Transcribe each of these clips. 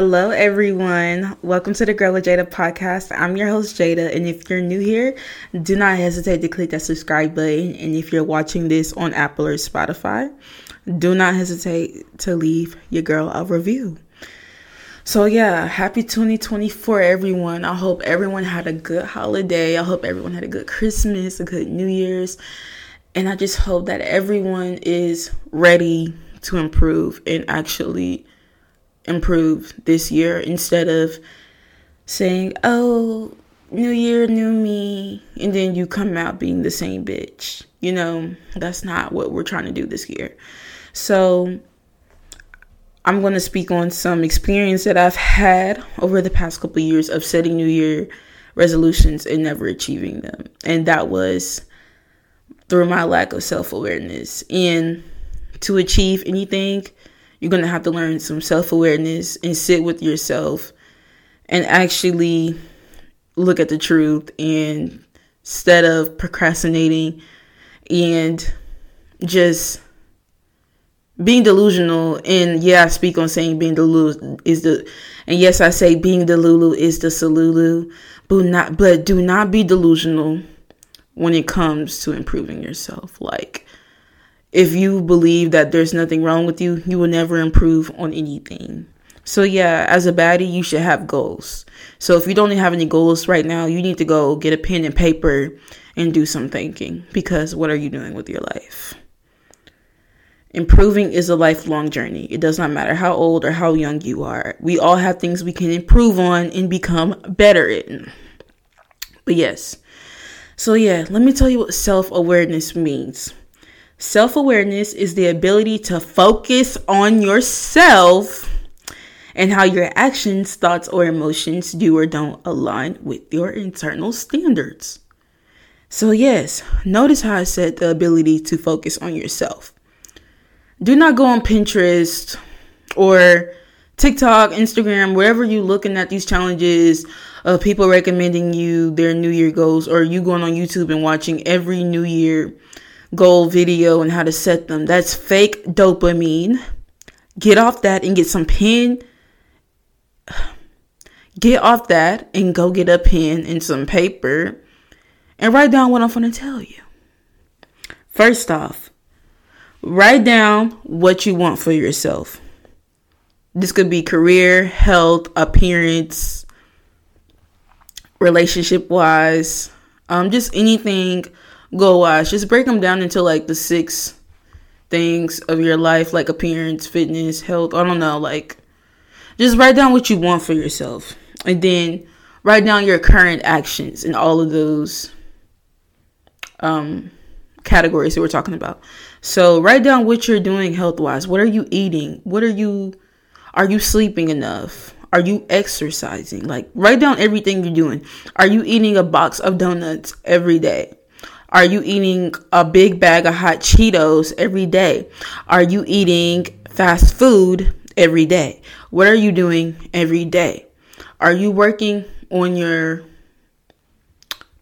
Hello, everyone. Welcome to the Gro with Jada podcast. I'm your host, Jada. And if you're new here, do not hesitate to click that subscribe button. And if you're watching this on Apple or Spotify, do not hesitate to leave your girl a review. So, yeah, happy 2024, everyone. I hope everyone had a good holiday. I hope everyone had a good Christmas, a good New Year's. And I just hope that everyone is ready to improve and actually improve this year instead of saying, oh, new year, new me, and then you come out being the same bitch. You know, that's not what we're trying to do this year. So, I'm going to speak on some experience that I've had over the past couple of years of setting new year resolutions and never achieving them. And that was through my lack of self awareness. And to achieve anything, you're going to have to learn some self awareness and sit with yourself and actually look at the truth and instead of procrastinating and just being delusional. And yeah i speak on saying being delulu is the and yes i say being delulu is the solulu but not but do not be delusional when it comes to improving yourself. Like if you believe that there's nothing wrong with you, you will never improve on anything. So yeah, as a baddie, you should have goals. So if you don't have any goals right now, you need to go get a pen and paper and do some thinking because what are you doing with your life? Improving is a lifelong journey. It does not matter how old or how young you are. We all have things we can improve on and become better in. But yes. So yeah, let me tell you what self-awareness means. Self awareness is the ability to focus on yourself and how your actions, thoughts, or emotions do or don't align with your internal standards. So, yes, notice how I said the ability to focus on yourself. Do not go on Pinterest or TikTok, Instagram, wherever you're looking at these challenges of people recommending you their New Year goals, or you going on YouTube and watching every New Year goal video and how to set them. That's fake dopamine. Get off that and get some pen. Get off that and go get a pen and some paper and write down what I'm going to tell you. First off, write down what you want for yourself. This could be career, health, appearance, relationship wise, um, just anything goal wise. Just break them down into like the six things of your life, like appearance, fitness, health. I don't know, like just write down what you want for yourself, and then write down your current actions in all of those um categories that we're talking about. So write down what you're doing health wise. What are you eating? What are you are you sleeping enough? Are you exercising? Like write down everything you're doing. Are you eating a box of donuts every day? Are you eating a big bag of hot Cheetos every day? Are you eating fast food every day? What are you doing every day? Are you working on your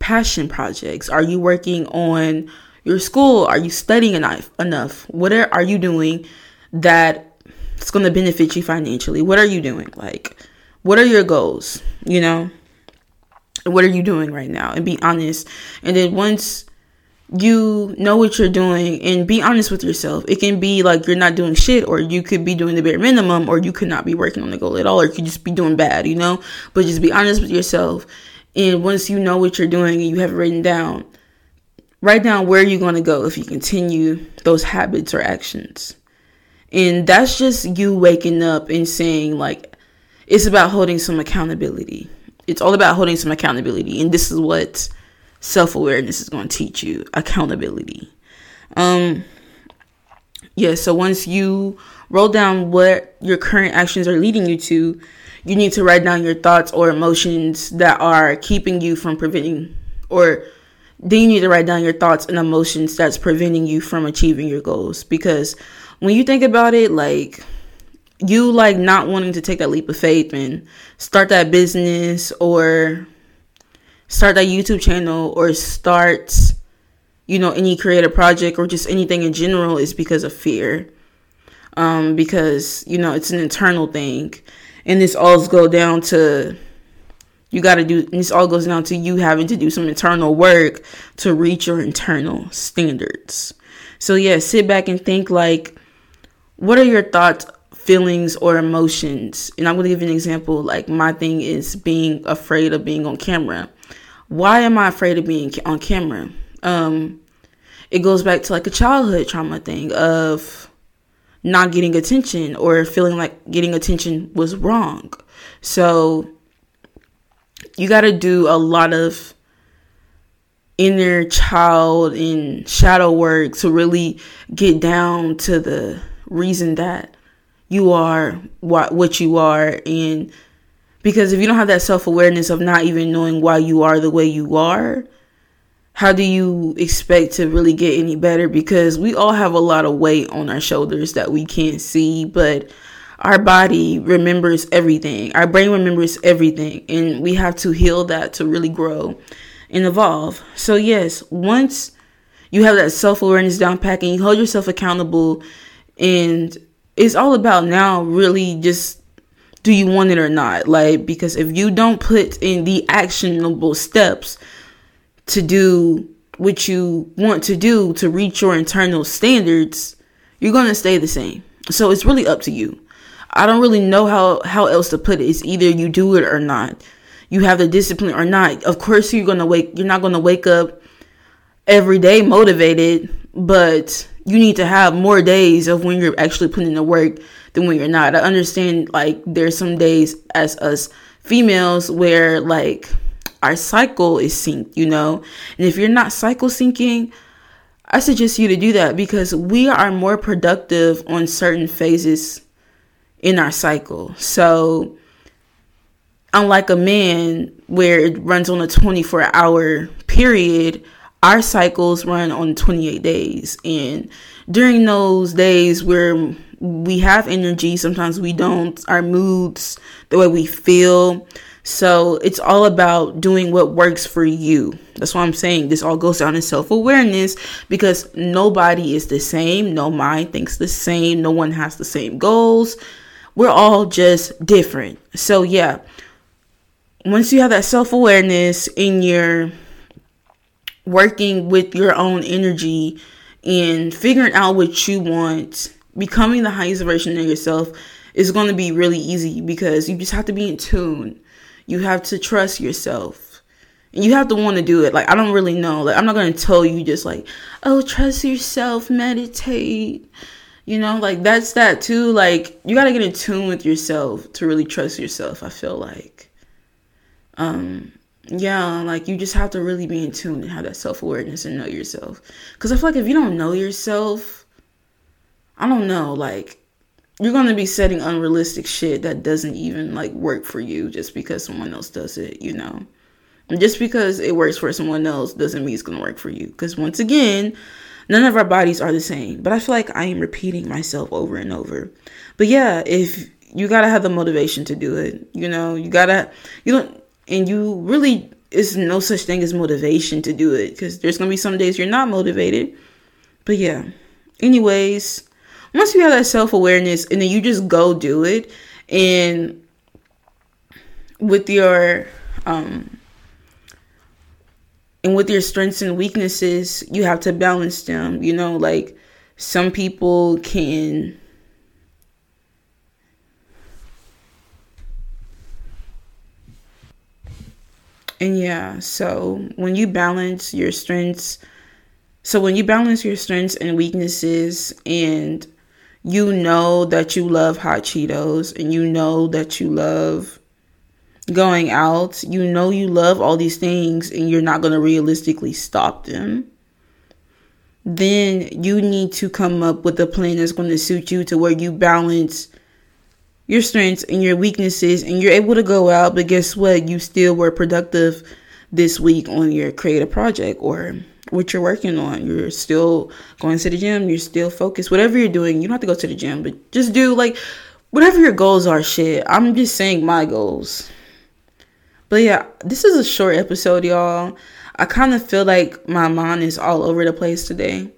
passion projects? Are you working on your school? Are you studying enough? Enough? What are, are you doing that it's going to benefit you financially? What are you doing? Like, what are your goals? You know, what are you doing right now? And be honest. And then once you know what you're doing and be honest with yourself. It can be like you're not doing shit, or you could be doing the bare minimum, or you could not be working on the goal at all, or you could just be doing bad, you know? But just be honest with yourself. And once you know what you're doing and you have it written down, write down where you're going to go if you continue those habits or actions. And that's just you waking up and saying, like, it's about holding some accountability. It's all about holding some accountability. And this is what self awareness is going to teach you accountability. Um, yeah, so once you roll down what your current actions are leading you to, you need to write down your thoughts or emotions that are keeping you from preventing, or then you need to write down your thoughts and emotions that's preventing you from achieving your goals. Because when you think about it, like, you like not wanting to take that leap of faith and start that business or start that YouTube channel or start, you know, any creative project or just anything in general is because of fear. Um, because, you know, it's an internal thing. And this all go down to you got to do this all goes down to you having to do some internal work to reach your internal standards. So yeah, sit back and think like what are your thoughts, feelings or emotions? And I'm going to give you an example like my thing is being afraid of being on camera. Why am I afraid of being on camera? Um it goes back to like a childhood trauma thing of not getting attention or feeling like getting attention was wrong. So you got to do a lot of inner child and shadow work to really get down to the reason that you are what what you are and because if you don't have that self-awareness of not even knowing why you are the way you are how do you expect to really get any better? Because we all have a lot of weight on our shoulders that we can't see but our body remembers everything. Our brain remembers everything and we have to heal that to really grow and evolve. So yes once you have that self-awareness down pat and you hold yourself accountable and it's all about now really just do you want it or not like because if you don't put in the actionable steps to do what you want to do to reach your internal standards, you're going to stay the same. So it's really up to you. I don't really know how how else to put it. It's either you do it or not. You have the discipline or not. Of course you're going to wake you're not going to wake up every day motivated, but you need to have more days of when you're actually putting in the work than when you're not. I understand like there's some days as us females where like our cycle is synced, you know? And if you're not cycle syncing, I suggest you to do that because we are more productive on certain phases in our cycle. So, unlike a man where it runs on a 24 hour period, our cycles run on 28 days. And during those days where we have energy, sometimes we don't, our moods, the way we feel, so it's all about doing what works for you. That's what I'm saying. This all goes down to self awareness because nobody is the same. No mind thinks the same. No one has the same goals. We're all just different. So, yeah, once you have that self awareness in your working with your own energy and figuring out what you want, becoming the highest version of yourself is going to be really easy because you just have to be in tune you have to trust yourself. And you have to want to do it. Like, I don't really know. Like, I'm not going to tell you just like, oh, trust yourself, meditate. You know, like, that's that too. Like, you got to get in tune with yourself to really trust yourself, I feel like. Um, yeah, like, you just have to really be in tune and have that self awareness and know yourself. Because I feel like if you don't know yourself, I don't know, like, you're going to be setting unrealistic shit that doesn't even like work for you just because someone else does it, you know. And just because it works for someone else doesn't mean it's going to work for you because once again, none of our bodies are the same. But I feel like I am repeating myself over and over. But yeah, if you got to have the motivation to do it, you know, you got to you don't and you really it's no such thing as motivation to do it because there's to be some days you're not motivated. But yeah. Anyways, once you have that self awareness and then you just go do it and with your um and with your strengths and weaknesses you have to balance them you know like some people can and yeah so when you balance your strengths so when you balance your strengths and weaknesses and you know that you love hot Cheetos and you know that you love going out, you know you love all these things and you're not going to realistically stop them, then you need to come up with a plan that's going to suit you to where you balance your strengths and your weaknesses and you're able to go out, but guess what? You still were productive this week on your creative project or what you're working on. You're still going to the gym, you're still focused. Whatever you're doing, you don't have to go to the gym, but just do like whatever your goals are, shit. I'm just saying my goals. But yeah, this is a short episode, y'all. I kind of feel like my mind is all over the place today.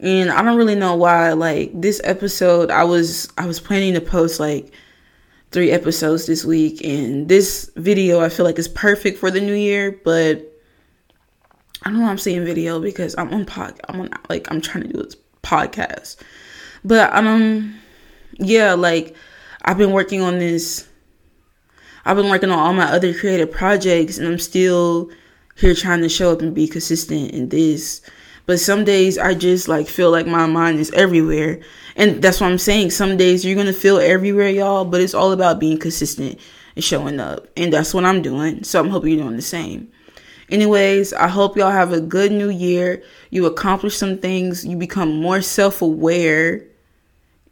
And I don't really know why like this episode I was I was planning to post like three episodes this week. And this video I feel like is perfect for the new year, but I don't know I'm saying video because I'm on pod I'm on like I'm trying to do this podcast. But um yeah, like I've been working on this I've been working on all my other creative projects and I'm still here trying to show up and be consistent in this. But some days I just like feel like my mind is everywhere. And that's what I'm saying. Some days you're going to feel everywhere, y'all, but it's all about being consistent and showing up. And that's what I'm doing. So I'm hoping you're doing the same. Anyways, I hope y'all have a good new year. You accomplish some things, you become more self aware,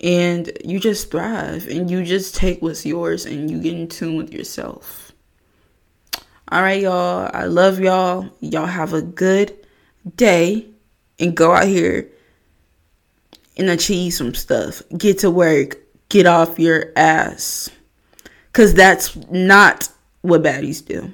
and you just thrive and you just take what's yours and you get in tune with yourself. All right, y'all. I love y'all. Y'all have a good day and go out here and achieve some stuff. Get to work. Get off your ass. Because that's not what baddies do.